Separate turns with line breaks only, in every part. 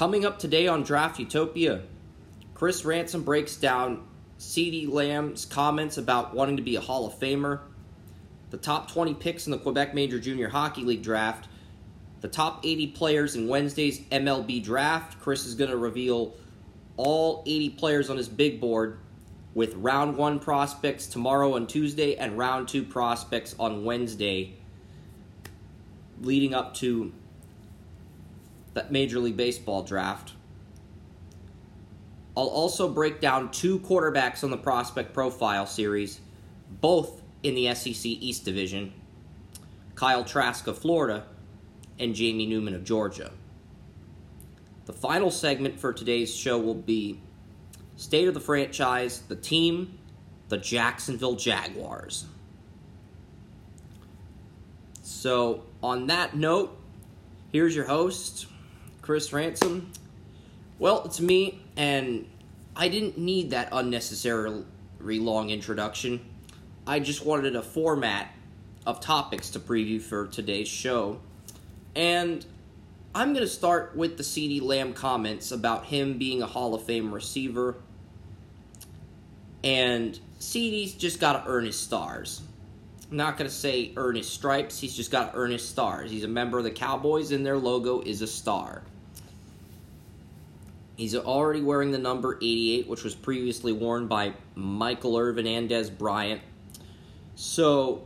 Coming up today on Draft Utopia, Chris Ransom breaks down CeeDee Lamb's comments about wanting to be a Hall of Famer, the top 20 picks in the Quebec Major Junior Hockey League draft, the top 80 players in Wednesday's MLB draft. Chris is going to reveal all 80 players on his big board with round one prospects tomorrow and Tuesday and round two prospects on Wednesday, leading up to that Major League Baseball draft. I'll also break down two quarterbacks on the Prospect Profile series, both in the SEC East Division Kyle Trask of Florida and Jamie Newman of Georgia. The final segment for today's show will be State of the Franchise, the team, the Jacksonville Jaguars. So, on that note, here's your host, Chris Ransom. Well, it's me, and I didn't need that unnecessarily long introduction. I just wanted a format of topics to preview for today's show. And I'm going to start with the CeeDee Lamb comments about him being a Hall of Fame receiver. And CeeDee's just got to earn his stars. I'm not going to say earn his stripes, he's just got to earn his stars. He's a member of the Cowboys, and their logo is a star. He's already wearing the number 88, which was previously worn by Michael Irvin and Dez Bryant. So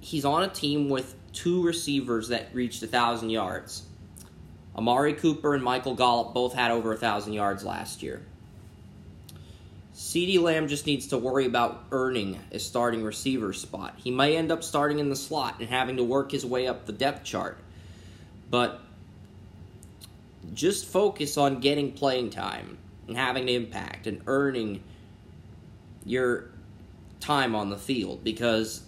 he's on a team with two receivers that reached 1,000 yards. Amari Cooper and Michael Gallup both had over 1,000 yards last year. CeeDee Lamb just needs to worry about earning a starting receiver spot. He may end up starting in the slot and having to work his way up the depth chart. But just focus on getting playing time and having an impact and earning your time on the field because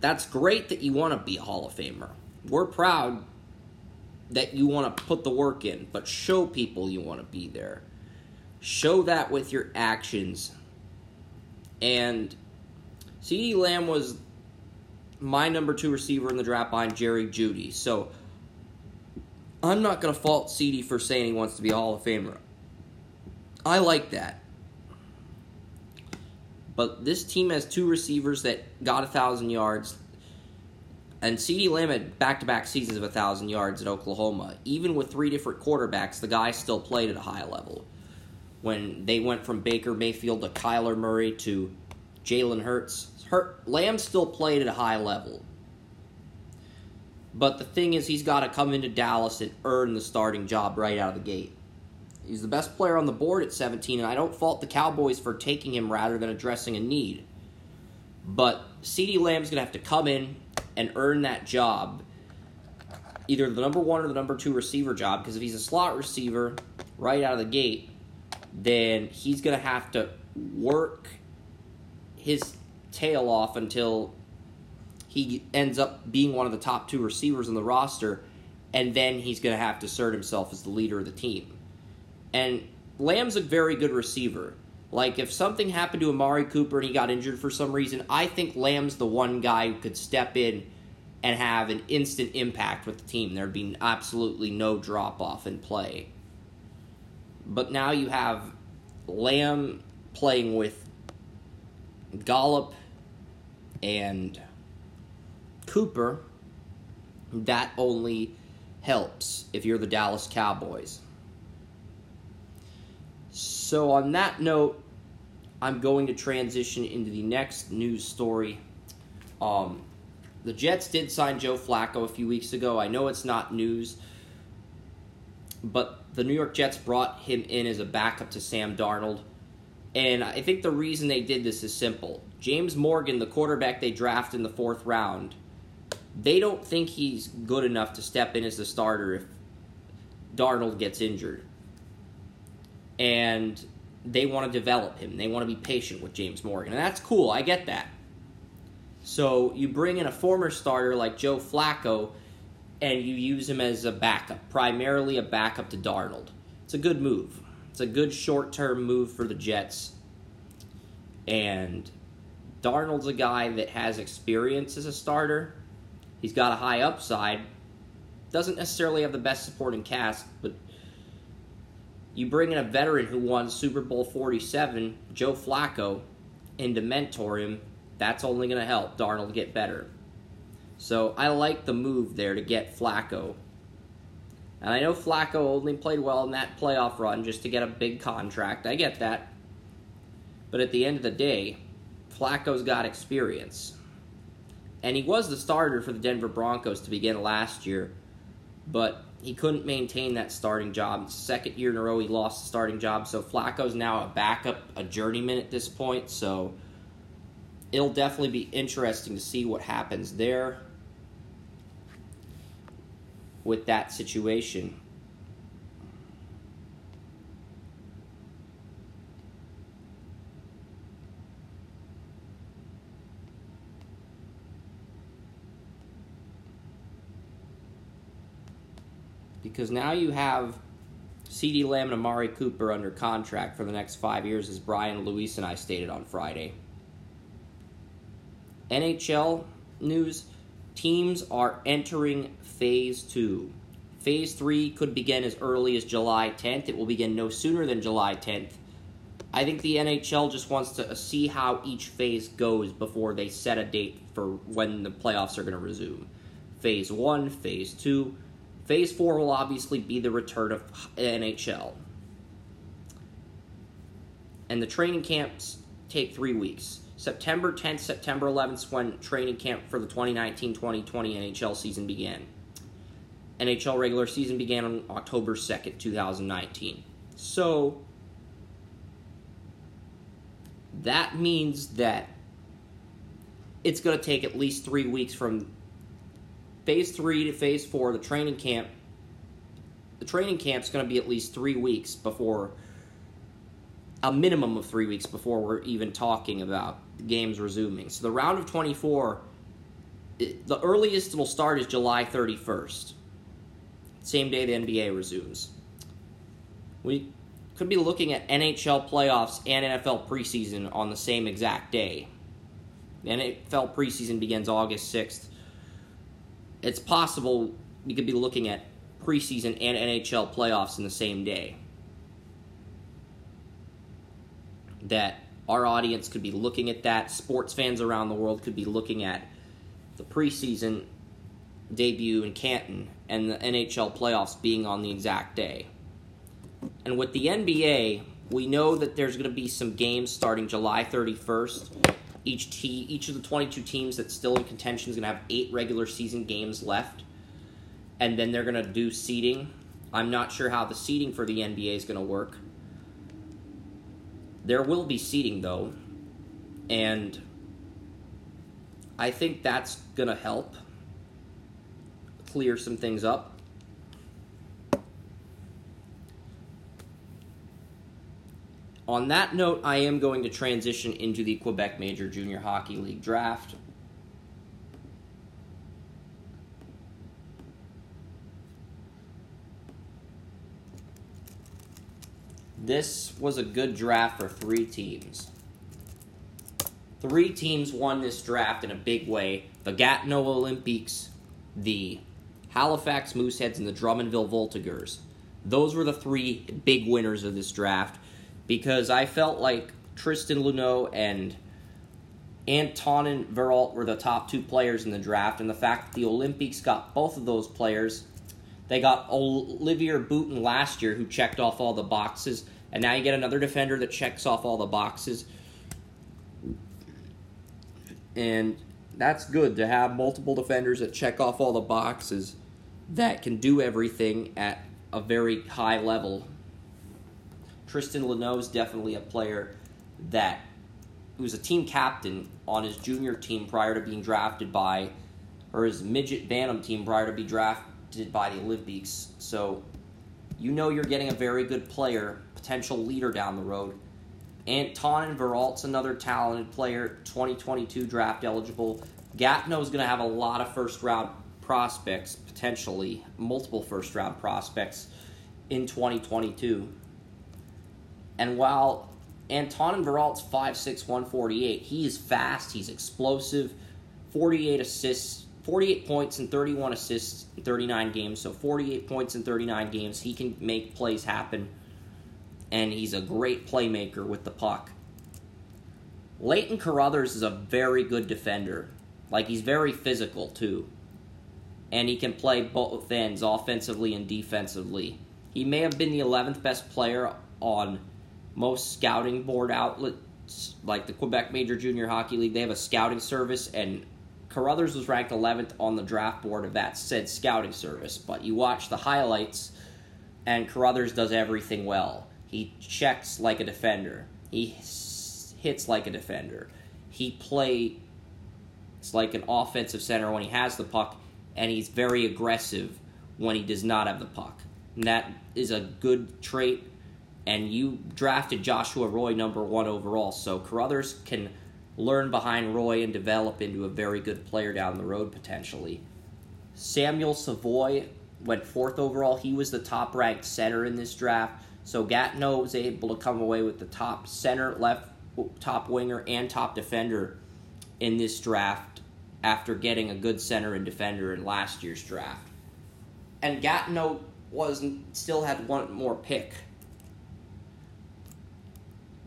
that's great that you want to be a Hall of Famer. We're proud that you want to put the work in, but show people you want to be there. Show that with your actions. And CeeDee Lamb was my number two receiver in the draft behind Jerry Jeudy. So I'm not going to fault CeeDee for saying he wants to be a Hall of Famer. I like that. But this team has two receivers that got a thousand yards, and CeeDee Lamb had back-to-back seasons of a thousand yards at Oklahoma. Even with three different quarterbacks, the guy still played at a high level. When they went from Baker Mayfield to Kyler Murray to Jalen Hurts, Hurt, Lamb still played at a high level. But the thing is, he's got to come into Dallas and earn the starting job right out of the gate. He's the best player on the board at 17, and I don't fault the Cowboys for taking him rather than addressing a need. But CeeDee Lamb's going to have to come in and earn that job, either the number one or the number two receiver job, because if he's a slot receiver right out of the gate, then he's going to have to work his tail off until he ends up being one of the top two receivers on the roster, and then he's going to have to assert himself as the leader of the team. And Lamb's a very good receiver. Like, if something happened to Amari Cooper and he got injured for some reason, I think Lamb's the one guy who could step in and have an instant impact with the team. There'd be absolutely no drop off in play. But now you have Lamb playing with Gallup and Cooper. That only helps if you're the Dallas Cowboys. So, on that note, I'm going to transition into the next news story. Um, the Jets did sign Joe Flacco a few weeks ago. I know it's not news, but the New York Jets brought him in as a backup to Sam Darnold. And I think the reason they did this is simple. James Morgan, the quarterback they drafted in the fourth round, they don't think he's good enough to step in as the starter if Darnold gets injured and they want to develop him. They want to be patient with James Morgan. And that's cool. I get that. So you bring in a former starter like Joe Flacco and you use him as a backup, primarily a backup to Darnold. It's a good move. It's a good short term move for the Jets. And Darnold's a guy that has experience as a starter. He's got a high upside, doesn't necessarily have the best supporting cast, but you bring in a veteran who won Super Bowl 47, Joe Flacco, and to mentor him, that's only going to help Darnold get better. So I like the move there to get Flacco. And I know Flacco only played well in that playoff run just to get a big contract. I get that. But at the end of the day, Flacco's got experience. And he was the starter for the Denver Broncos to begin last year, but he couldn't maintain that starting job. Second year in a row he lost the starting job, so Flacco's now a backup, a journeyman at this point, so it'll definitely be interesting to see what happens there with that situation. Because now you have CeeDee Lamb and Amari Cooper under contract for the next five years, as Brian Luis and I stated on Friday. NHL news teams are entering phase two. Phase three could begin as early as July 10th. It will begin no sooner than July 10th. I think the NHL just wants to see how each phase goes before they set a date for when the playoffs are going to resume. Phase one, phase two, Phase 4 will obviously be the return of NHL. And the training camps take three weeks. September 10th, September 11th when training camp for the 2019-2020 NHL season began. NHL regular season began on October 2nd, 2019. So that means that it's going to take at least three weeks from phase three to phase four, the training camp, the training camp's going to be at least three weeks before, a minimum of three weeks before we're even talking about games resuming. So the round of 24, it, the earliest it'll start is July 31st, same day the NBA resumes. We could be looking at NHL playoffs and NFL preseason on the same exact day. The NFL preseason begins August 6th it's possible we could be looking at preseason and NHL playoffs in the same day. That our audience could be looking at that. Sports fans around the world could be looking at the preseason debut in Canton and the NHL playoffs being on the exact day. And with the NBA, we know that there's going to be some games starting July 31st each te- each of the 22 teams that's still in contention is going to have eight regular season games left, and then they're going to do seeding. I'm not sure how the seeding for the NBA is going to work. There will be seeding though, and I think that's going to help clear some things up. On that note, I am going to transition into the Quebec Major Junior Hockey League draft. This was a good draft for three teams. Three teams won this draft in a big way the Gatineau Olympiques, the Halifax Mooseheads, and the Drummondville Voltigeurs. Those were the three big winners of this draft because I felt like Tristan Luneau and Antonin Verreault were the top two players in the draft, and the fact that the Olympics got both of those players, they got Olivier Boutin last year, who checked off all the boxes, and now you get another defender that checks off all the boxes. And that's good to have multiple defenders that check off all the boxes that can do everything at a very high level Tristan Luneau is definitely a player that was a team captain on his junior team prior to being drafted by, or his midget Bantam team prior to be drafted by the Olympics. So you know you're getting a very good player, potential leader down the road. Antonin Verreault's another talented player, 2022 draft eligible. Gatineau is going to have a lot of first round prospects, potentially multiple first round prospects in 2022. And while Antonin Verreault's 5'6", 148, he is fast, he's explosive, 48 assists, 48 points and 31 assists in 39 games. So 48 points in 39 games. He can make plays happen. And he's a great playmaker with the puck. Leighton Carruthers is a very good defender. Like, he's very physical, too. And he can play both ends, offensively and defensively. He may have been the 11th best player on most scouting board outlets, like the Quebec Major Junior Hockey League. They have a scouting service, and Carruthers was ranked 11th on the draft board of that said scouting service. But you watch the highlights, and Carruthers does everything well. He checks like a defender. He hits like a defender. He plays like an offensive center when he has the puck, and he's very aggressive when he does not have the puck. And that is a good trait. And you drafted Joshua Roy number one overall, so Carruthers can learn behind Roy and develop into a very good player down the road potentially. Samuel Savoie went fourth overall. He was the top ranked center in this draft. So Gatineau was able to come away with the top center, left top winger, and top defender in this draft after getting a good center and defender in last year's draft. And Gatineau was still had one more pick.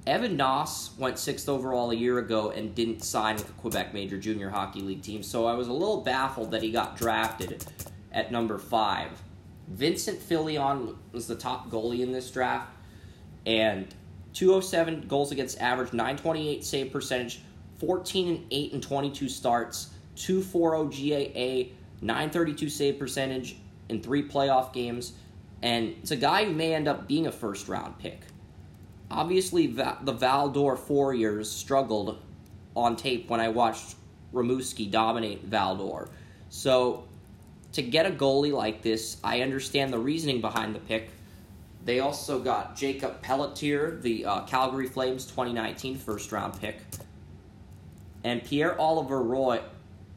Evan Noss went sixth overall a year ago and didn't sign with the Quebec Major Junior Hockey League team, so I was a little baffled that he got drafted at number five. Vincent Filion was the top goalie in this draft, and 207 goals against average, 928 save percentage, 14 and 8 and 22 starts, 240 GAA, 932 save percentage in three playoff games, and it's a guy who may end up being a first round pick. Obviously, the Val-d'Or Foreurs struggled on tape when I watched Rimouski dominate Val-d'Or. So to get a goalie like this, I understand the reasoning behind the pick. They also got Jakob Pelletier, the uh, Calgary Flames 2019 first round pick. And Pierre-Olivier Roy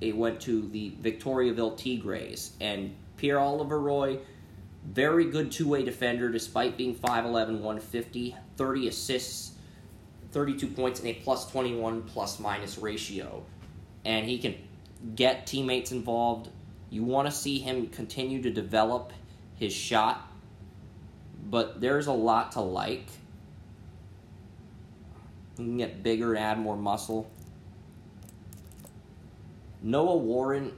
went to the Victoriaville Tigres. And Pierre-Olivier Roy, very good two way defender despite being 5'11, 150, 30 assists, 32 points, and a plus 21 plus minus ratio. And he can get teammates involved you want to see him continue to develop his shot, but there's a lot to like. He can get bigger, add more muscle. Noah Warren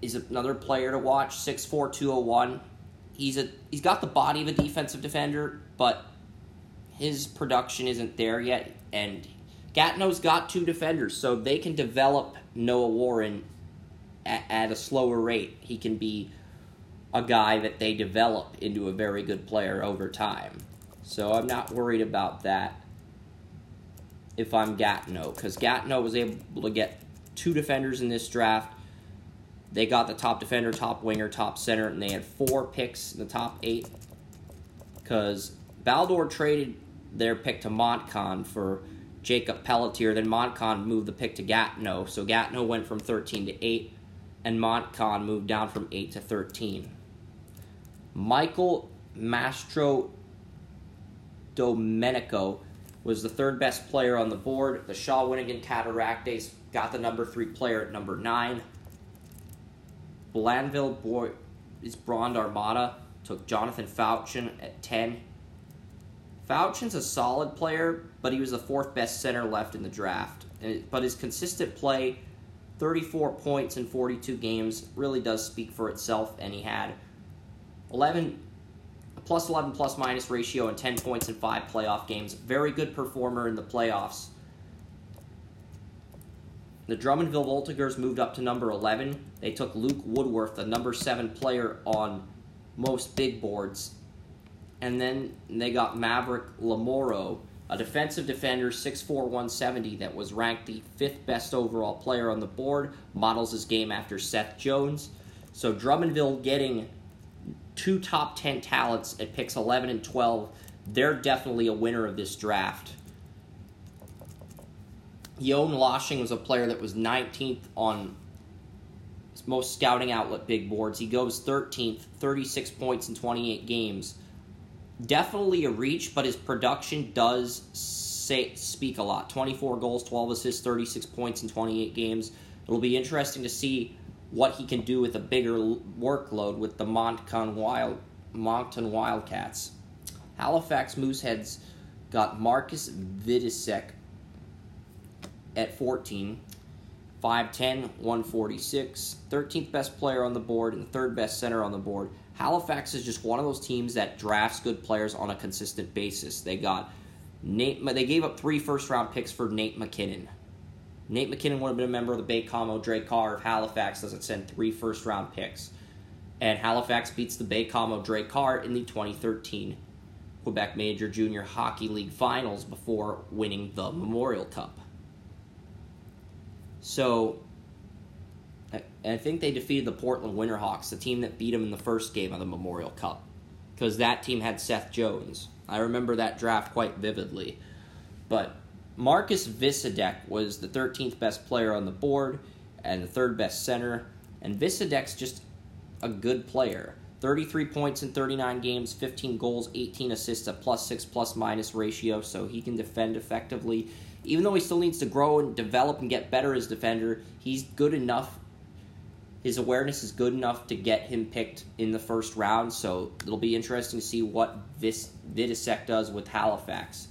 is another player to watch, 6'4", 201. He's a he's got the body of a defensive defender, but his production isn't there yet. And Gatineau's got two defenders, so they can develop Noah Warren at, at a slower rate. He can be a guy that they develop into a very good player over time. So I'm not worried about that if I'm Gatineau, because Gatineau was able to get two defenders in this draft. They got the top defender, top winger, top center, and they had four picks in the top eight. Because Val-d'Or traded their pick to Moncton for Jakob Pelletier. Then Moncton moved the pick to Gatineau. So Gatineau went from 13 to 8 and Moncton moved down from 8 to 13. Michael Mastro Domenico was the third best player on the board. The Shaw Shawinigan Cataractes got the number three player at number nine. Blainville Boy is Brond Armada took Jonathan Fauchon at 10. Fauchon's a solid player, but he was the fourth best center left in the draft. Uh, but his consistent play 34 points in 42 games really does speak for itself, and he had 11 plus 11 plus minus ratio and 10 points in five playoff games. Very good performer in the playoffs. The Drummondville Voltigeurs moved up to number 11. They took Luke Woodworth, the number 7 player on most big boards. And then they got Maverick Lamoureux, a defensive defender, 6'4", 170, that was ranked the fifth best overall player on the board, models his game after Seth Jones. So Drummondville getting two top 10 talents at picks 11 and 12, they're definitely a winner of this draft. Yoan Loshing was a player that was 19th on most scouting outlet big boards. He goes 13th, 36 points in 28 games definitely a reach, but his production does say speak a lot. 24 goals, 12 assists, 36 points in 28 games. It'll be interesting to see what he can do with a bigger workload with the Moncton Wild Moncton Wildcats. Halifax Mooseheads got Markus Vidicek at 14, 5'10, 146, 13th best player on the board, and third best center on the board. Halifax is just one of those teams that drafts good players on a consistent basis. They got Nate. They gave up three first round picks for Nate MacKinnon. Nate MacKinnon would have been a member of the Baie-Comeau Drakkar if Halifax doesn't send three first round picks. And Halifax beats the Baie-Comeau Drakkar in the 2013 Quebec Major Junior Hockey League Finals before winning the Memorial Cup. So, I think they defeated the Portland Winterhawks, the team that beat them in the first game of the Memorial Cup, because that team had Seth Jones. I remember that draft quite vividly. But Markus Vidicek was the 13th best player on the board and the third best center. And Vidicek's just a good player. 33 points in 39 games, 15 goals, 18 assists, a plus 6 plus minus ratio, so he can defend effectively. Even though he still needs to grow and develop and get better as a defender, he's good enough. His awareness is good enough to get him picked in the first round, so it'll be interesting to see what Vis- Vidicek does with Halifax.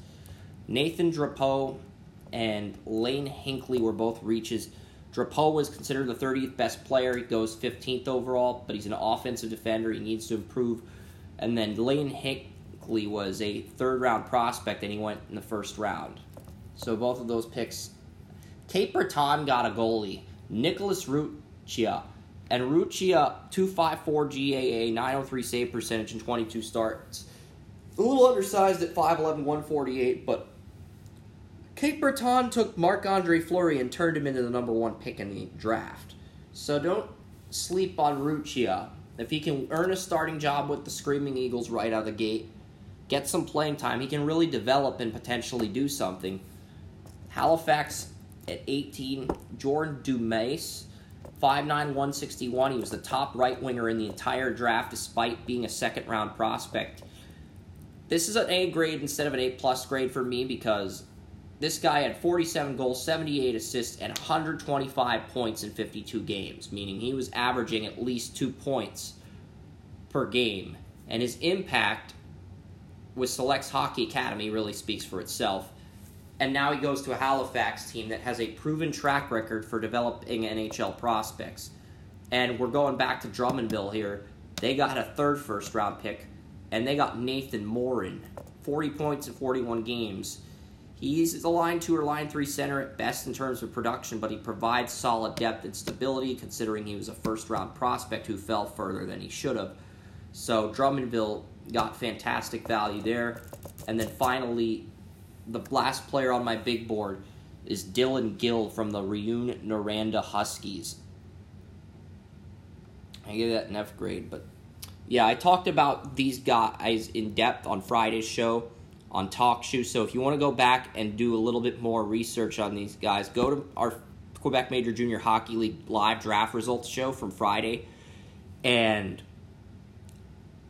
Nathan Drapeau and Lane Hinkley were both reaches. Drapeau was considered the 30th best player. He goes 15th overall, but he's an offensive defender. He needs to improve. And then Lane Hinkley was a third round prospect, and he went in the first round. So both of those picks. Cape Breton got a goalie, Nicholas Ruccia. And Ruccia, 254 GAA, 903 save percentage, and 22 starts. A little undersized at 5'11, 148, but Cape Breton took Marc Andre Fleury and turned him into the number one pick in the draft. So don't sleep on Ruccia. If he can earn a starting job with the Screaming Eagles right out of the gate, get some playing time, he can really develop and potentially do something. Halifax at 18, Jordan Dumas, 5'9, 161. He was the top right winger in the entire draft despite being a second round prospect. This is an A grade instead of an A plus grade for me because this guy had 47 goals, 78 assists, and 125 points in 52 games, meaning he was averaging at least two points per game. And his impact with Selects Hockey Academy really speaks for itself. And now he goes to a Halifax team that has a proven track record for developing NHL prospects. And we're going back to Drummondville here. They got a third first round pick, and they got Nathan Morin, 40 points in 41 games He's a line two or line three center at best in terms of production, but he provides solid depth and stability considering he was a first round prospect who fell further than he should have. So Drummondville got fantastic value there. And then finally, the last player on my big board is Dylan Gill from the Rouyn-Noranda Huskies. I gave that an F grade, but yeah, I talked about these guys in depth on Friday's show on TalkShoe. So if you want to go back and do a little bit more research on these guys, go to our Quebec Major Junior Hockey League live draft results show from Friday. And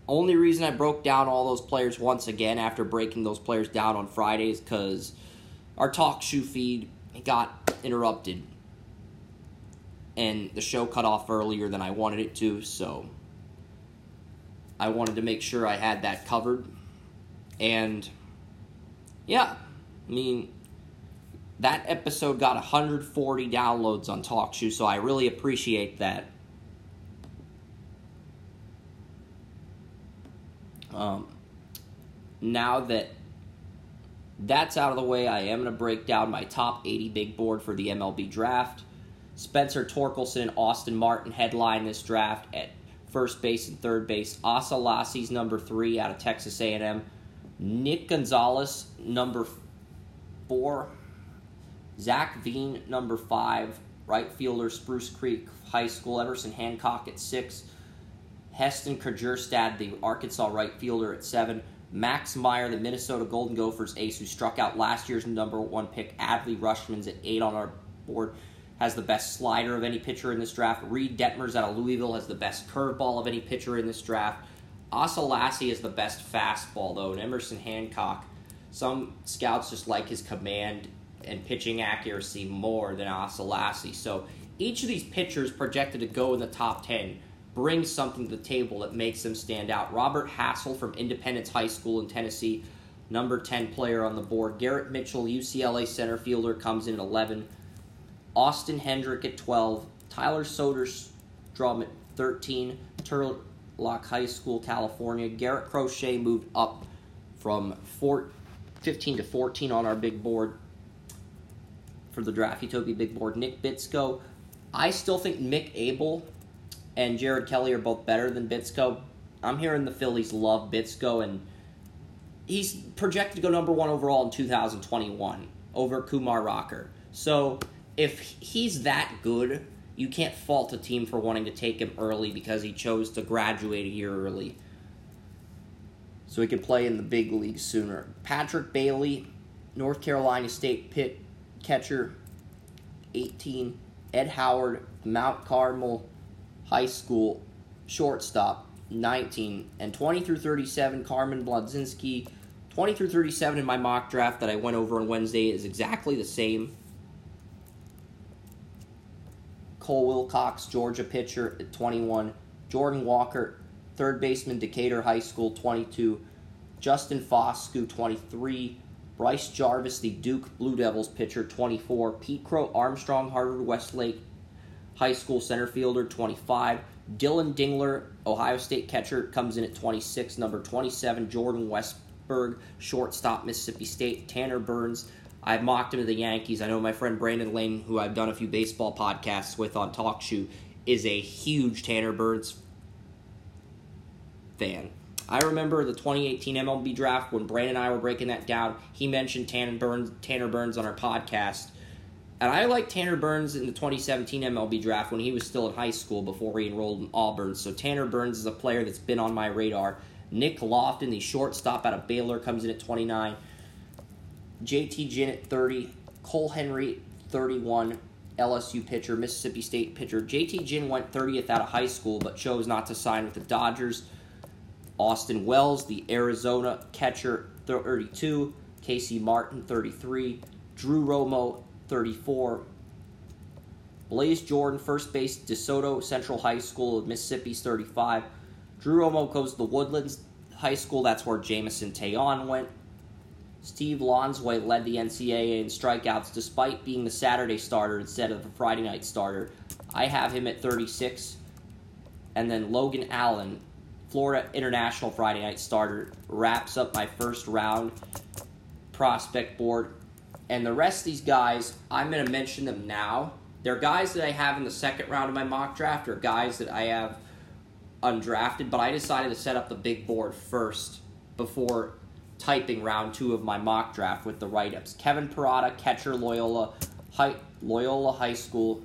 only reason I broke down all those players once again after breaking those players down on Friday is because our TalkShoe feed got interrupted. And the show cut off earlier than I wanted it to, so I wanted to make sure I had that covered. And yeah, I mean, that episode got 140 downloads on TalkShoe, so I really appreciate that. Um, now that that's out of the way, I am going to break down my top 80 big board for the MLB draft. Spencer Torkelson and Austin Martin headline this draft at first base and third base. Asa Lacy's number three out of Texas A&M. Nick Gonzalez, number four. Zach Veen, number five. Right fielder, Spruce Creek High School. Emerson Hancock at six. Heston Kjerstad, the Arkansas right fielder, at seven. Max Meyer, the Minnesota Golden Gophers ace, who struck out last year's number one pick. Adley Rutschman's at eight on our board. Has the best slider of any pitcher in this draft. Reed Detmers out of Louisville has the best curveball of any pitcher in this draft. Asa Lacy is the best fastball, though, and Emerson Hancock. Some scouts just like his command and pitching accuracy more than Asa Lacy. So each of these pitchers projected to go in the top 10 brings something to the table that makes them stand out. Robert Hassell from Independence High School in Tennessee, number 10 player on the board. Garrett Mitchell, UCLA center fielder, comes in at 11. Austin Hendrick at 12. Tyler Soderstrom at 13. Turlock High School, California. Garrett Crochet moved up from four, 15 to 14 on our big board for the Draft Utopia big board. Nick Bitsko. I still think Mick Abel and Jared Kelley are both better than Bitsko. I'm hearing the Phillies love Bitsko, and he's projected to go number one overall in 2021 over Kumar Rocker. So if he's that good, you can't fault a team for wanting to take him early because he chose to graduate a year early. So he could play in the big leagues sooner. Patrick Bailey, North Carolina State pit catcher, 18. Ed Howard, Mount Carmel High School shortstop, 19. And 20 through 37, Carmen Mlodzinski. 20 through 37 in my mock draft that I went over on Wednesday is exactly the same. Cole Wilcox, Georgia pitcher at 21. Jordan Walker, third baseman, Decatur High School, 22. Justin Foscue, 23. Bryce Jarvis, the Duke Blue Devils pitcher, 24. Pete Crow Armstrong, Harvard Westlake High School center fielder, 25. Dillon Dingler, Ohio State catcher, comes in at 26. Number 27, Jordan Westburg, shortstop, Mississippi State. Tanner Burns, I've mocked him to the Yankees. I know my friend Brandon Lane, who I've done a few baseball podcasts with on Talk is a huge Tanner Burns fan. I remember the 2018 MLB draft when Brandon and I were breaking that down. He mentioned Tanner Burns, Tanner Burns on our podcast. And I like Tanner Burns in the 2017 MLB draft when he was still in high school before he enrolled in Auburn. So Tanner Burns is a player that's been on my radar. Nick Loftin, the shortstop out of Baylor, comes in at 29. JT Ginn at 30. Cole Henry, 31. LSU pitcher, Mississippi State pitcher. JT Ginn went 30th out of high school but chose not to sign with the Dodgers. Austin Wells, the Arizona catcher, 32. Casey Martin, 33. Drew Romo, 34. Blaze Jordan, first base, DeSoto Central High School of Mississippi's 35. Drew Romo goes to the Woodlands High School. That's where Jameson Taillon went. Steve Lonsway led the NCAA in strikeouts despite being the Saturday starter instead of the Friday night starter. I have him at 36. And then Logan Allen, Florida International Friday night starter, wraps up my first round prospect board. And the rest of these guys, I'm going to mention them now. They're guys that I have in the second round of my mock draft or guys that I have undrafted, but I decided to set up the big board first before typing round two of my mock draft with the write ups. Kevin Parada, catcher, Loyola Loyola High School.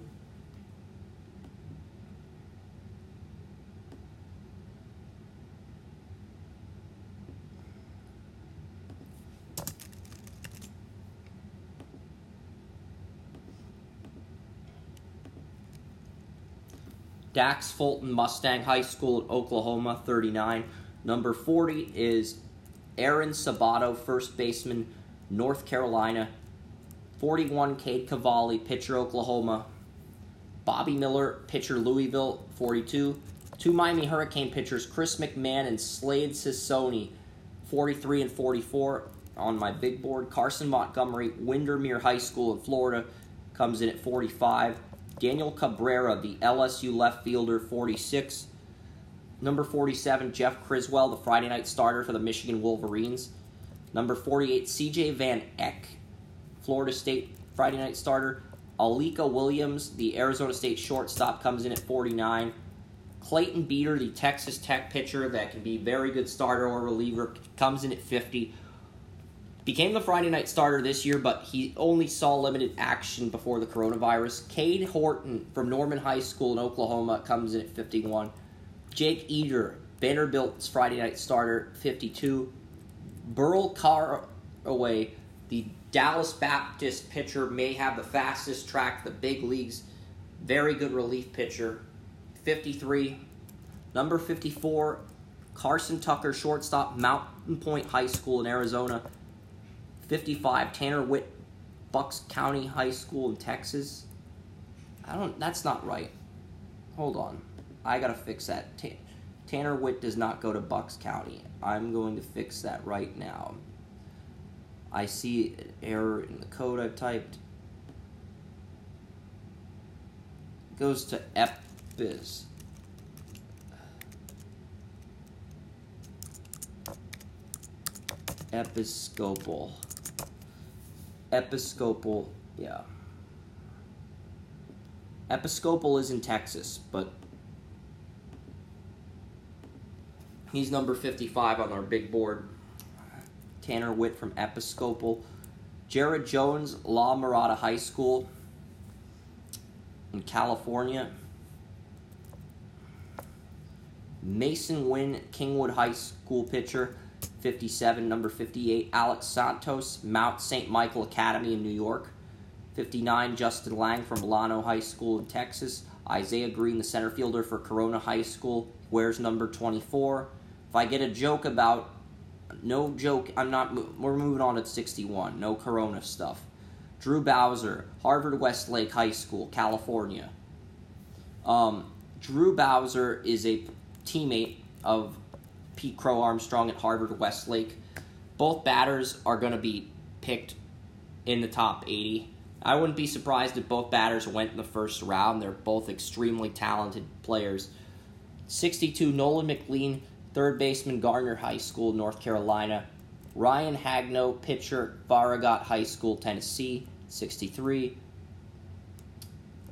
Dax Fulton, Mustang High School, in Oklahoma, 39. Number 40 is Aaron Sabato, first baseman, North Carolina. 41, Cade Cavalli, pitcher, Oklahoma. Bobby Miller, pitcher, Louisville, 42. Two Miami Hurricane pitchers, Chris McMahon and Slade Cecconi, 43 and 44 on my big board. Carson Montgomery, Windermere High School in Florida, comes in at 45. Daniel Cabrera, the LSU left fielder, 46. Number 47, Jeff Criswell, the Friday night starter for the Michigan Wolverines. Number 48, CJ Van Eck, Florida State Friday night starter. Alika Williams, the Arizona State shortstop, comes in at 49. Clayton Beeter, the Texas Tech pitcher that can be very good starter or reliever, comes in at 50. Became the Friday night starter this year, but he only saw limited action before the coronavirus. Cade Horton from Norman High School in Oklahoma comes in at 51. Jake Eder, Vanderbilt's Friday night starter, 52. Burl Carraway, the Dallas Baptist pitcher, may have the fastest track the big leagues. Very good relief pitcher, 53. Number 54, Carson Tucker, shortstop, Mountain Point High School in Arizona. 55, Tanner Witt, Bucks County High School in Texas. I don't. That's not right. Hold on. I gotta fix that. Tanner Witt does not go to Bucks County. I'm going to fix that right now. I see an error in the code I've typed. Goes to Epis. Episcopal. Episcopal, yeah. Episcopal is in Texas, but he's number 55 on our big board. Tanner Witt from Episcopal. Jared Jones, La Mirada High School in California. Mason Wynn, Kingwood High School pitcher. 57, number 58, Alex Santos, Mount St. Michael Academy in New York. 59, Justin Lange from Milano High School in Texas. Isaiah Green, the center fielder for Corona High School, wears number 24. If I get a joke about, no joke, I'm not, we're moving on at 61, no Corona stuff. Drew Bowser, Harvard Westlake High School, California. Um, Drew Bowser is a teammate of Pete Crow Armstrong at Harvard Westlake. Both batters are going to be picked in the top 80. I wouldn't be surprised if both batters went in the first round. They're both extremely talented players. 62, Nolan McLean, third baseman, Garner High School, North Carolina. Ryan Hagno, pitcher, Farragut High School, Tennessee, 63.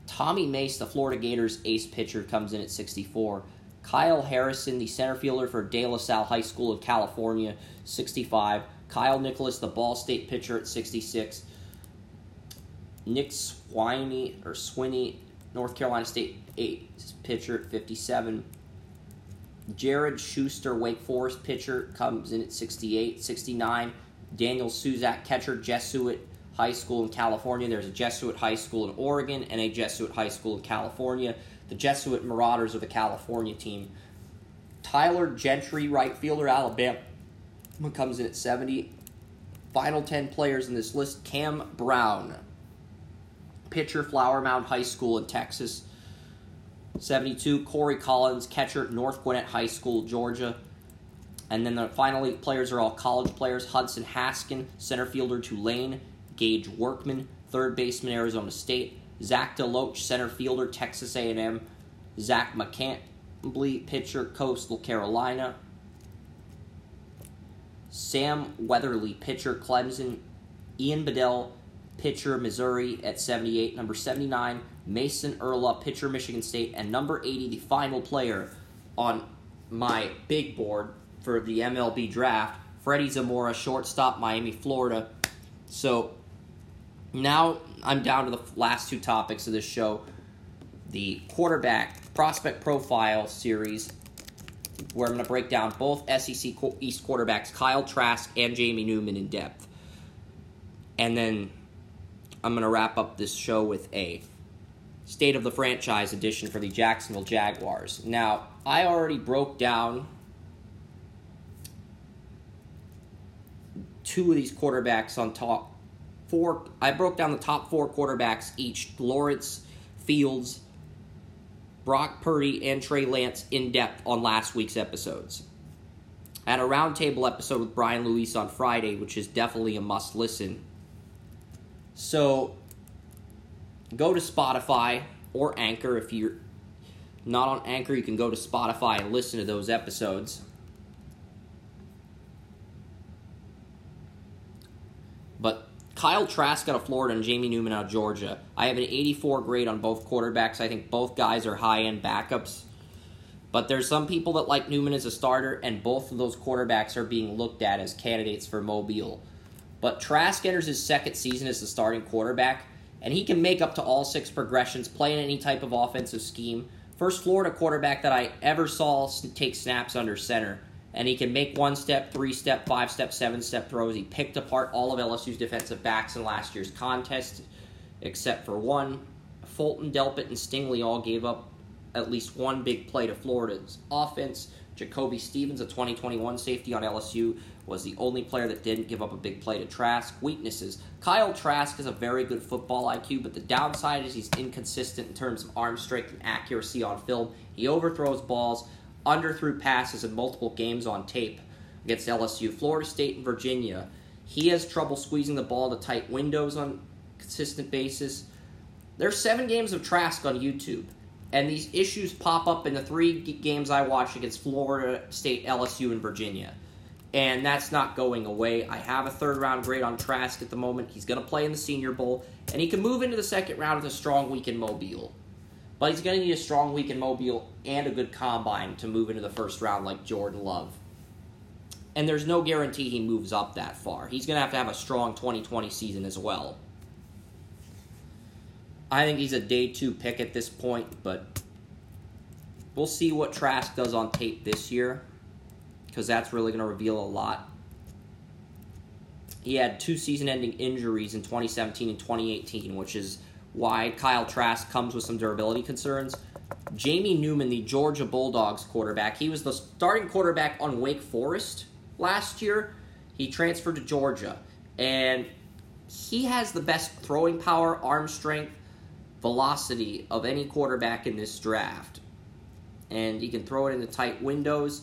Tommy Mace, the Florida Gators ace pitcher, comes in at 64. Kyle Harrison, the center fielder for De La Salle High School of California, 65. Kyle Nicolas, the Ball State pitcher at 66. Nick Swiney or Swinney, North Carolina State eight pitcher at 57. Jared Schuster, Wake Forest pitcher, comes in at 68. 69. Daniel Susac, catcher, Jesuit High School in California. There's a Jesuit High School in Oregon and a Jesuit High School in California the Jesuit Marauders of the California team. Tyler Gentry, right fielder, Alabama, comes in at 70. Final 10 players in this list Cam Brown, pitcher, Flower Mound High School in Texas. 72, Corey Collins, catcher, North Gwinnett High School, Georgia. And then the finally players are all college players. Hudson Haskin, center fielder, Tulane. Gage Workman, third baseman, Arizona State. Zach DeLoach, center fielder, Texas A&M. Zach McCambley, pitcher, Coastal Carolina. Sam Weatherly, pitcher, Clemson. Ian Bedell, pitcher, Missouri at 78. Number 79, Mason Erla, pitcher, Michigan State. And number 80, the final player on my big board for the MLB draft, Freddie Zamora, shortstop, Miami, Florida. So now I'm down to the last two topics of this show the quarterback prospect profile series, where I'm going to break down both SEC East quarterbacks, Kyle Trask and Jamie Newman, in depth. And then I'm going to wrap up this show with a state of the franchise edition for the Jacksonville Jaguars. Now, I already broke down two of these quarterbacks on top four. I broke down the top four quarterbacks each: Lawrence, Fields, Brock Purdy, and Trey Lance in depth on last week's episodes. I had a roundtable episode with Brian Luis on Friday, which is definitely a must listen. So go to Spotify or Anchor if you're not on Anchor, you can go to Spotify and listen to those episodes. But Kyle Trask out of Florida and Jamie Newman out of Georgia. I have an 84 grade on both quarterbacks. I think both guys are high end backups. But there's some people that like Newman as a starter, and both of those quarterbacks are being looked at as candidates for Mobile. But Trask enters his second season as the starting quarterback, and he can make up to all six progressions, play in any type of offensive scheme. First Florida quarterback that I ever saw take snaps under center and he can make one step, three step, five step, seven step throws. He picked apart all of LSU's defensive backs in last year's contest, except for one. Fulton, Delpit, and Stingley all gave up at least one big play to Florida's offense. Jacoby Stevens, a 2021 safety on LSU, was the only player that didn't give up a big play to Trask. Weaknesses Kyle Trask has a very good football IQ, but the downside is he's inconsistent in terms of arm strength and accuracy on film. He overthrows balls, underthrew passes in multiple games on tape against LSU, Florida State, and Virginia. He has trouble squeezing the ball to tight windows on consistent basis. There's seven games of Trask on YouTube, and these issues pop up in the three games I watched against Florida State, LSU, and Virginia. And that's not going away. I have a third round grade on Trask at the moment. He's going to play in the Senior Bowl, and he can move into the second round with a strong week in Mobile. But he's going to need a strong week in Mobile and a good combine to move into the first round like Jordan Love. And there's no guarantee he moves up that far. He's going to have to have a strong 2020 season as well. I think he's a day two pick at this point, but we'll see what Trask does on tape this year because that's really going to reveal a lot. He had two season ending injuries in 2017 and 2018, which is why Kyle Trask comes with some durability concerns. Jamie Newman, the Georgia Bulldogs quarterback, he was the starting quarterback on Wake Forest last year. He transferred to Georgia, and he has the best throwing power, arm strength, velocity of any quarterback in this draft. And he can throw it into tight windows.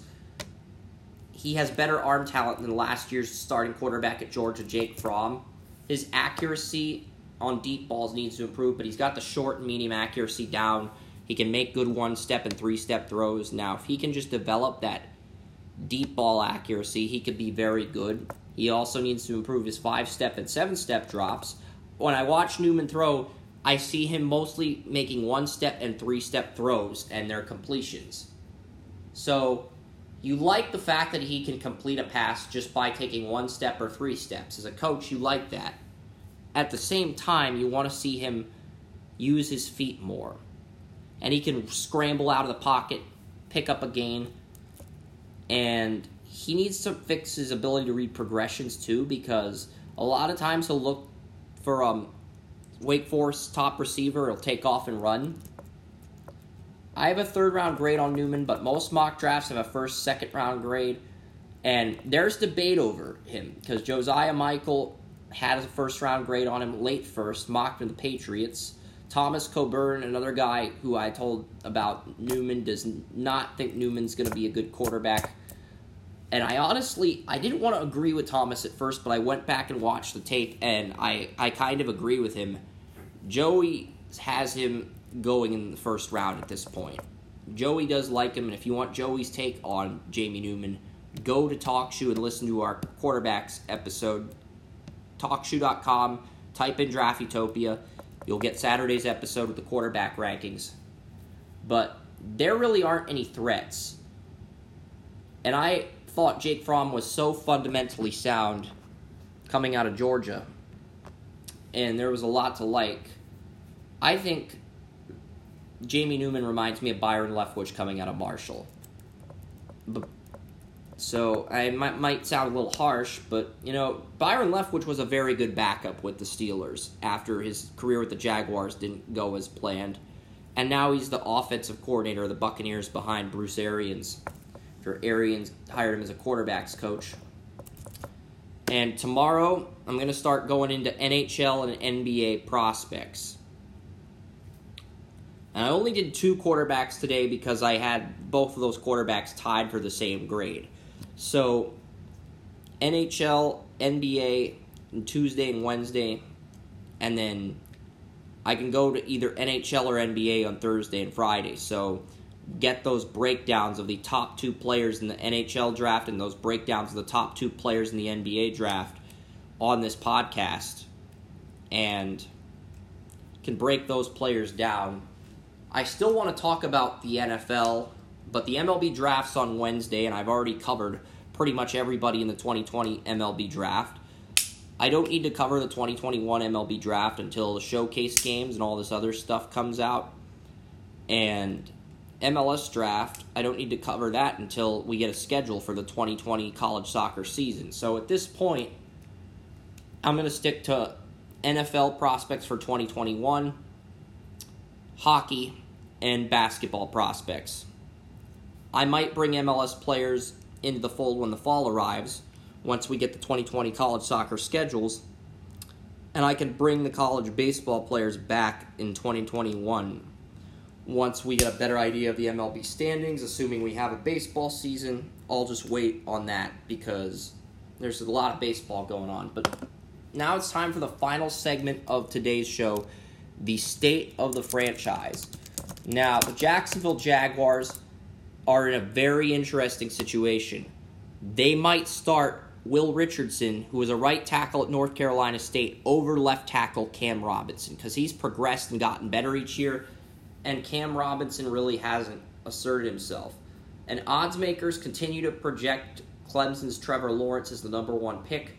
He has better arm talent than last year's starting quarterback at Georgia, Jake Fromm. His accuracy on deep balls needs to improve, but he's got the short and medium accuracy down. He can make good one step and three step throws. Now, if he can just develop that deep ball accuracy, he could be very good. He also needs to improve his five step and seven step drops. When I watch Newman throw, I see him mostly making one step and three step throws and their completions. So you like the fact that he can complete a pass just by taking one step or three steps. As a coach, you like that. At the same time, you want to see him use his feet more. And he can scramble out of the pocket, pick up a gain, and he needs to fix his ability to read progressions too because a lot of times he'll look for um Wake Forest top receiver, he'll take off and run. I have a third round grade on Newman, but most mock drafts have a first, second round grade. And there's debate over him because Josiah Michael had a first round grade on him late first, mocked in the Patriots. Thomas Coburn, another guy who I told about Newman, does not think Newman's going to be a good quarterback. And I honestly, I didn't want to agree with Thomas at first, but I went back and watched the tape, and I, I kind of agree with him. Joey has him going in the first round at this point. Joey does like him, and if you want Joey's take on Jamie Newman, go to TalkShoe and listen to our quarterbacks episode. TalkShoe.com, type in Draftutopia. You'll get Saturday's episode with the quarterback rankings. But there really aren't any threats. And I thought Jake Fromm was so fundamentally sound coming out of Georgia. And there was a lot to like. I think Jamie Newman reminds me of Byron Leftwich coming out of Marshall. So I might, might sound a little harsh, but you know Byron Leftwich was a very good backup with the Steelers after his career with the Jaguars didn't go as planned, and now he's the offensive coordinator of the Buccaneers behind Bruce Arians. After Arians hired him as a quarterbacks coach. And tomorrow I'm going to start going into NHL and NBA prospects. And I only did two quarterbacks today because I had both of those quarterbacks tied for the same grade. So, NHL, NBA, and Tuesday and Wednesday, and then I can go to either NHL or NBA on Thursday and Friday. So, get those breakdowns of the top two players in the NHL draft and those breakdowns of the top two players in the NBA draft on this podcast and can break those players down I still want to talk about the NFL, but the MLB draft's on Wednesday, and I've already covered pretty much everybody in the 2020 MLB draft. I don't need to cover the 2021 MLB draft until the showcase games and all this other stuff comes out. And MLS draft, I don't need to cover that until we get a schedule for the 2020 college soccer season. So at this point, I'm going to stick to NFL prospects for 2021 hockey, and basketball prospects. I might bring MLS players into the fold when the fall arrives, once we get the 2020 college soccer schedules, and I can bring the college baseball players back in 2021 once we get a better idea of the MLB standings, assuming we have a baseball season. I'll just wait on that because there's a lot of baseball going on. But now it's time for the final segment of today's show the state of the franchise. Now, the Jacksonville Jaguars are in a very interesting situation. They might start Will Richardson, who is a right tackle at North Carolina State, over left tackle Cam Robinson because he's progressed and gotten better each year, and Cam Robinson really hasn't asserted himself. And odds makers continue to project Clemson's Trevor Lawrence as the number one pick.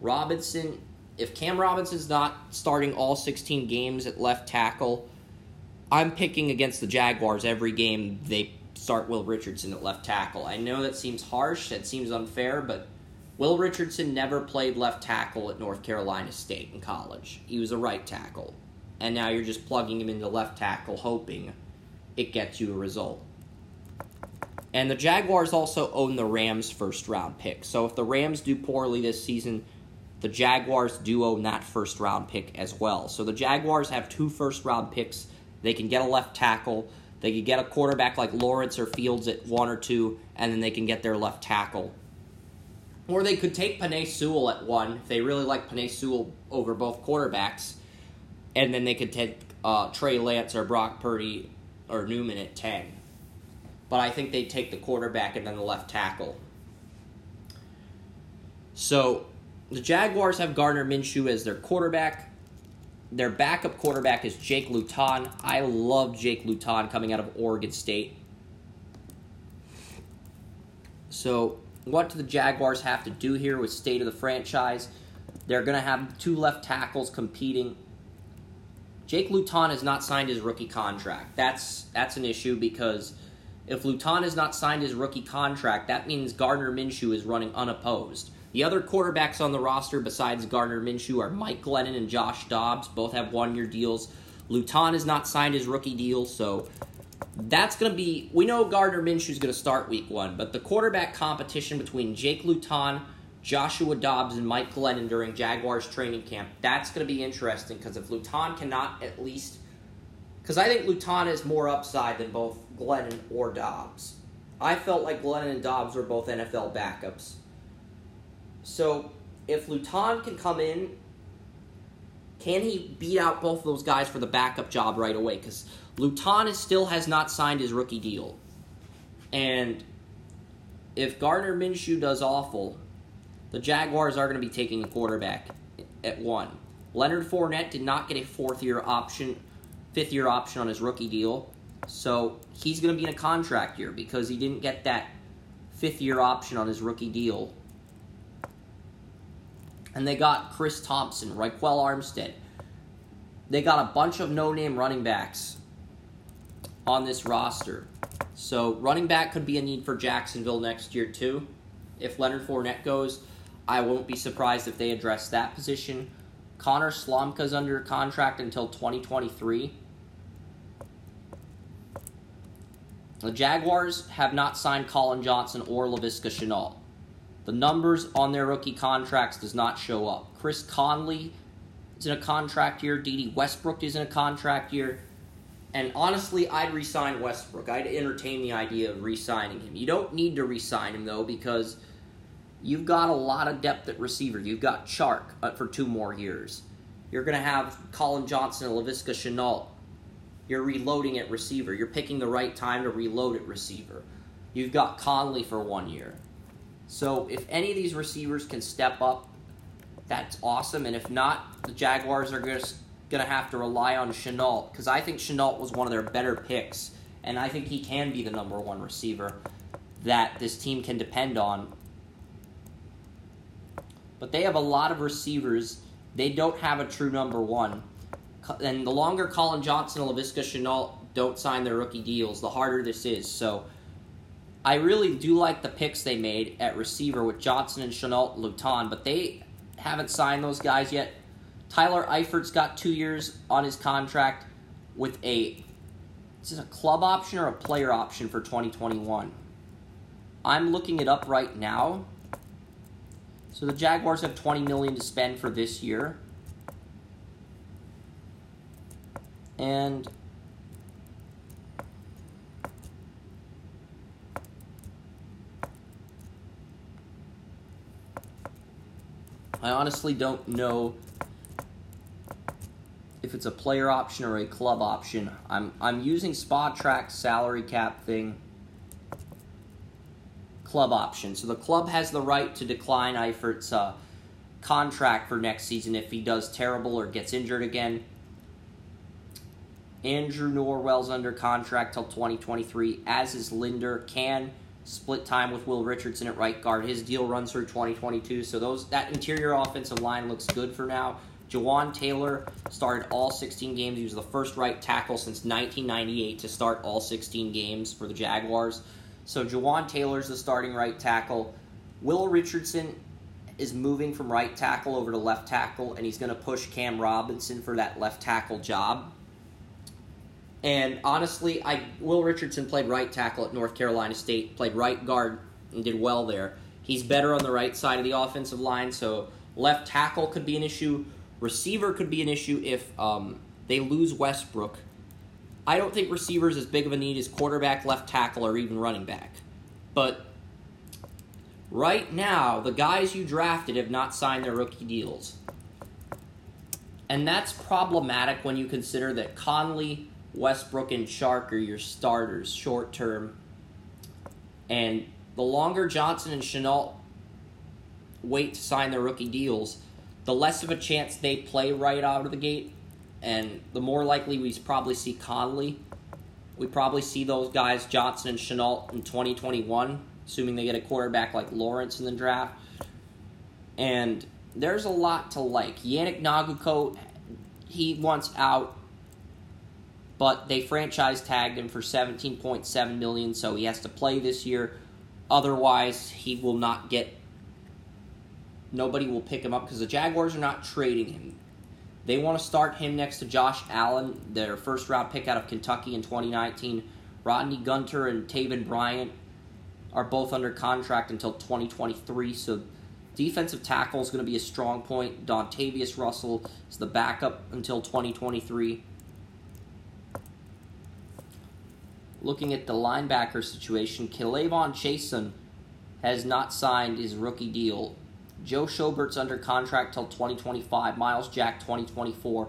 Robinson, if Cam Robinson's not starting all 16 games at left tackle, I'm picking against the Jaguars every game they start Will Richardson at left tackle. I know that seems harsh, that seems unfair, but Will Richardson never played left tackle at North Carolina State in college. He was a right tackle. And now you're just plugging him into left tackle, hoping it gets you a result. And the Jaguars also own the Rams' first round pick. So if the Rams do poorly this season, the Jaguars do own that first round pick as well. So the Jaguars have two first round picks. They can get a left tackle. They could get a quarterback like Lawrence or Fields at one or two, and then they can get their left tackle or they could take Penei Sewell at one if they really like Penei Sewell over both quarterbacks, and then they could take uh, Trey Lance or Brock Purdy or Newman at ten. But I think they'd take the quarterback and then the left tackle. So the Jaguars have Gardner Minshew as their quarterback. Their backup quarterback is Jake Luton. I love Jake Luton coming out of Oregon State. So what do the Jaguars have to do here with state of the franchise? They're going to have two left tackles competing. Jake Luton has not signed his rookie contract. That's that's an issue because if Luton has not signed his rookie contract, that means Gardner Minshew is running unopposed. The other quarterbacks on the roster besides Gardner Minshew are Mike Glennon and Josh Dobbs. Both have one-year deals. Luton has not signed his rookie deal, so that's going to be. We know Gardner Minshew is going to start week one, but the quarterback competition between Jake Luton, Joshua Dobbs, and Mike Glennon during Jaguars training camp, that's going to be interesting because if Luton cannot at least. Because I think Luton has more upside than both Glennon or Dobbs. I felt like Glennon and Dobbs were both NFL backups. So if Luton can come in, can he beat out both of those guys for the backup job right away? Because Luton still has not signed his rookie deal. And if Gardner Minshew does awful, the Jaguars are going to be taking a quarterback at one. Leonard Fournette did not get a fourth year option, fifth year option on his rookie deal. So he's going to be in a contract year because he didn't get that fifth year option on his rookie deal. And they got Chris Thompson, Ryquell Armstead. They got a bunch of no name running backs on this roster. So running back could be a need for Jacksonville next year too. If Leonard Fournette goes, I won't be surprised if they address that position. Connor Slomka's under contract until 2023. The Jaguars have not signed Collin Johnson or Laviska Shenault. The numbers on their rookie contracts does not show up. Chris Conley is in a contract year. Dede Westbrook is in a contract year. And honestly, I'd resign Westbrook. I'd entertain the idea of re-signing him. You don't need to re-sign him though because you've got a lot of depth at receiver. You've got Chark uh, for two more years. You're going to have Collin Johnson and Laviska Shenault. You're reloading at receiver. You're picking the right time to reload at receiver. You've got Conley for one year. So if any of these receivers can step up, that's awesome. And if not, the Jaguars are to going to have to rely on Shenault because I think Shenault was one of their better picks, and I think he can be the number one receiver that this team can depend on. But they have a lot of receivers. They don't have a true number one. And the longer Collin Johnson and Laviska Shenault don't sign their rookie deals, the harder this is. So I really do like the picks they made at receiver with Johnson and Shenault Luton, but they haven't signed those guys yet. Tyler Eifert's got two years on his contract with a is this a club option or a player option for 2021? I'm looking it up right now. So the Jaguars have 20 million to spend for this year. And I honestly don't know if it's a player option or a club option. I'm I'm using Spotrac salary cap thing club option. So the club has the right to decline Eifert's uh, contract for next season if he does terrible or gets injured again. Andrew Norwell's under contract till 2023, as is Linder. Can split time with Will Richardson at right guard. His deal runs through 2022, so those that interior offensive line looks good for now. Jawaan Taylor started all 16 games. He was the first right tackle since 1998 to start all 16 games for the Jaguars. So Jawaan Taylor's the starting right tackle. Will Richardson is moving from right tackle over to left tackle, and he's going to push Cam Robinson for that left tackle job. And honestly, I Will Richardson played right tackle at North Carolina State, played right guard, and did well there. He's better on the right side of the offensive line, so left tackle could be an issue. Receiver could be an issue if um, they lose Westbrook. I don't think receivers as big of a need as quarterback, left tackle, or even running back. But right now, the guys you drafted have not signed their rookie deals. And that's problematic when you consider that Conley, Westbrook, and Chark are your starters short term. And the longer Johnson and Shenault wait to sign their rookie deals, the less of a chance they play right out of the gate and the more likely we probably see Conley. We probably see those guys, Johnson and Shenault, in 2021, assuming they get a quarterback like Lawrence in the draft. And there's a lot to like. Yannick Ngakoue, he wants out, but they franchise tagged him for 17.7 million, so he has to play this year. Otherwise, he will not get. Nobody will pick him up because the Jaguars are not trading him. They want to start him next to Josh Allen, their first round pick out of Kentucky in 2019. Rodney Gunter and Taven Bryant are both under contract until 2023, so defensive tackle is going to be a strong point. Dontavius Russell is the backup until 2023. Looking at the linebacker situation, K'Lavon Chaisson has not signed his rookie deal Joe Schobert's under contract till 2025. Myles Jack 2024,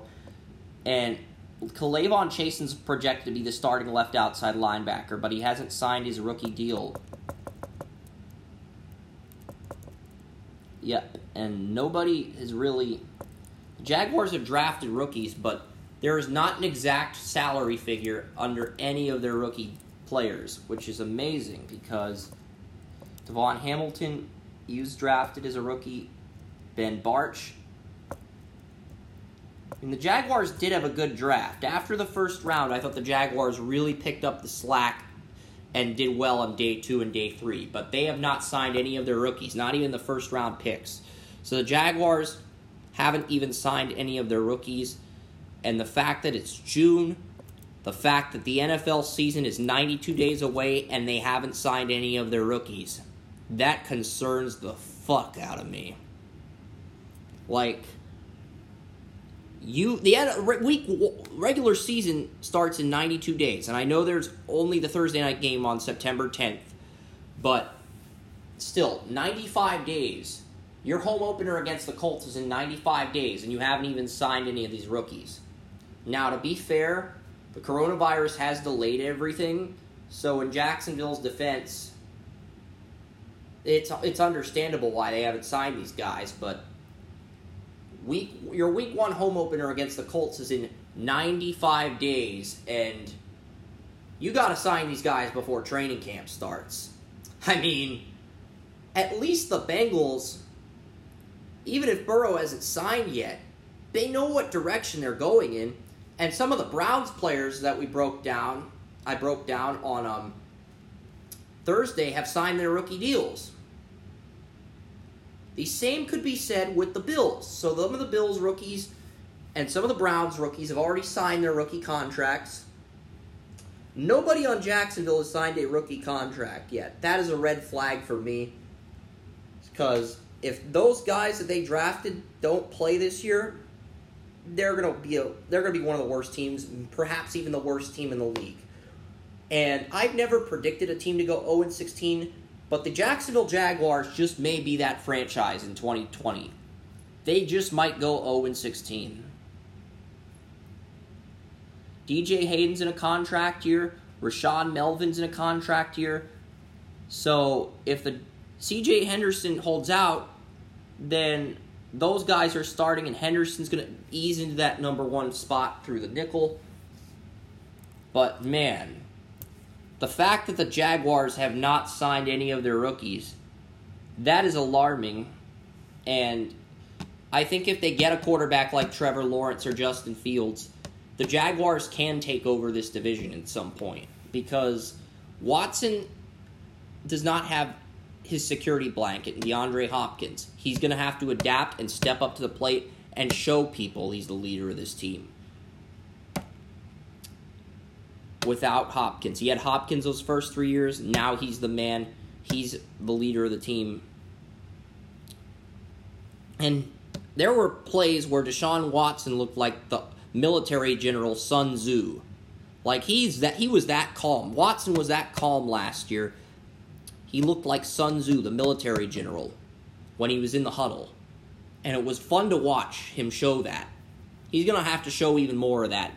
and K'Lavon Chaisson's projected to be the starting left outside linebacker, but he hasn't signed his rookie deal. Yep, and nobody has really. Jaguars have drafted rookies, but there is not an exact salary figure under any of their rookie players, which is amazing because DaVon Hamilton he was drafted as a rookie. Ben Bartch. And the Jaguars did have a good draft. After the first round, I thought the Jaguars really picked up the slack and did well on day two and day three. But they have not signed any of their rookies, not even the first round picks. So the Jaguars haven't even signed any of their rookies. And the fact that it's June, the fact that the NFL season is 92 days away and they haven't signed any of their rookies that concerns the fuck out of me. Like, you the week regular season starts in 92 days, and I know there's only the Thursday night game on September 10th, but still 95 days. Your home opener against the Colts is in 95 days, and you haven't even signed any of these rookies. Now, to be fair, the coronavirus has delayed everything, so in Jacksonville's defense, it's it's understandable why they haven't signed these guys, but week your week one home opener against the Colts is in 95 days, and you got to sign these guys before training camp starts. I mean, at least the Bengals, even if Burrow hasn't signed yet, they know what direction they're going in. And some of the Browns players that we broke down, I broke down on um, Thursday, have signed their rookie deals. The same could be said with the Bills. So some of the Bills rookies and some of the Browns rookies have already signed their rookie contracts. Nobody on Jacksonville has signed a rookie contract yet. That is a red flag for me. Because if those guys that they drafted don't play this year, they're gonna be a, they're gonna be one of the worst teams, perhaps even the worst team in the league. And I've never predicted a team to go 0 and 16, but the Jacksonville Jaguars just may be that franchise in 2020. They just might go 0 and 16. DJ Hayden's in a contract year. Rashaan Melvin's in a contract year. So if the CJ Henderson holds out, then those guys are starting, and Henderson's going to ease into that number one spot through the nickel. But man, the fact that the Jaguars have not signed any of their rookies, that is alarming. And I think if they get a quarterback like Trevor Lawrence or Justin Fields, the Jaguars can take over this division at some point because Watson does not have his security blanket and DeAndre Hopkins. He's going to have to adapt and step up to the plate and show people he's the leader of this team. Without Hopkins, he had Hopkins those first three years. Now he's the man. He's the leader of the team. And there were plays where Deshaun Watson looked like the military general Sun Tzu. Like he's that he was that calm. Watson was that calm last year. He looked like Sun Tzu, the military general, when he was in the huddle. And it was fun to watch him show that. He's going to have to show even more of that.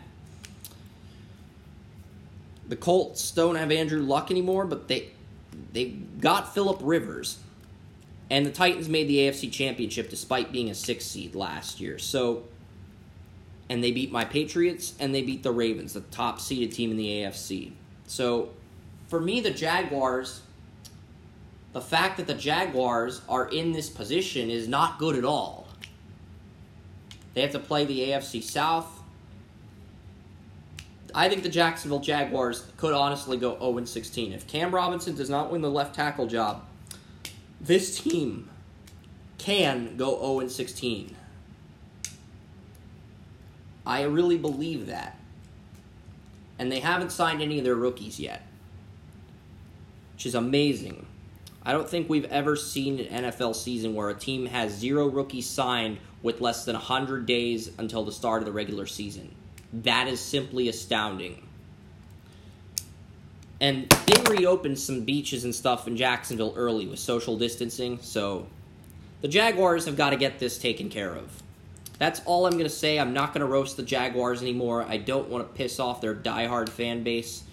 The Colts don't have Andrew Luck anymore, but they they got Philip Rivers. And the Titans made the AFC Championship despite being a six seed last year. So and they beat my Patriots and they beat the Ravens, the top seeded team in the AFC. So for me, the Jaguars, the fact that the Jaguars are in this position is not good at all. They have to play the AFC South. I think the Jacksonville Jaguars could honestly go 0 16. If Cam Robinson does not win the left tackle job, this team can go 0 16. I really believe that. And they haven't signed any of their rookies yet, which is amazing. I don't think we've ever seen an NFL season where a team has zero rookies signed with less than 100 days until the start of the regular season. That is simply astounding. And they reopened some beaches and stuff in Jacksonville early with social distancing, so the Jaguars have got to get this taken care of. That's all I'm going to say. I'm not going to roast the Jaguars anymore. I don't want to piss off their diehard fan base.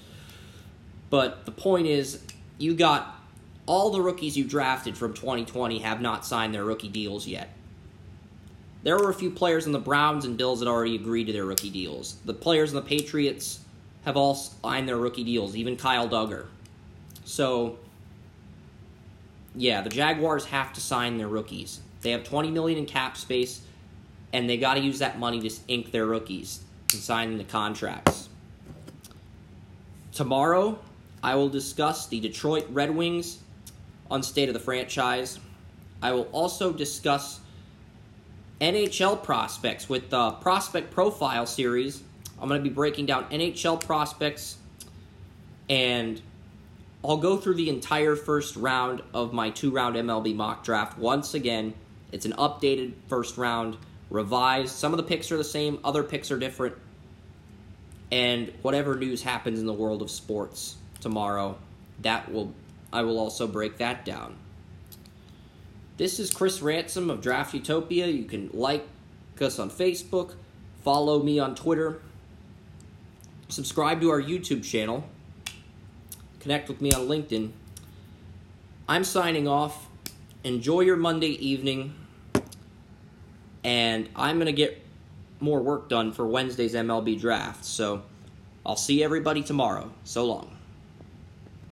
But the point is, you got all the rookies you drafted from 2020 have not signed their rookie deals yet. There were a few players in the Browns and Bills that already agreed to their rookie deals. The players in the Patriots have all signed their rookie deals, even Kyle Dugger. So, yeah, the Jaguars have to sign their rookies. They have 20 million in cap space and they got to use that money to ink their rookies and sign the contracts. Tomorrow, I will discuss the Detroit Red Wings on state of the franchise. I will also discuss NHL prospects with the Prospect Profile series. I'm going to be breaking down NHL prospects and I'll go through the entire first round of my two round MLB mock draft once again. It's an updated first round revised. Some of the picks are the same, other picks are different. And whatever news happens in the world of sports tomorrow, that will I will also break that down. This is Chris Ransom of Draft Utopia. You can like us on Facebook, follow me on Twitter, subscribe to our YouTube channel, connect with me on LinkedIn. I'm signing off. Enjoy your Monday evening and I'm going to get more work done for Wednesday's MLB draft. So I'll see everybody tomorrow. So long.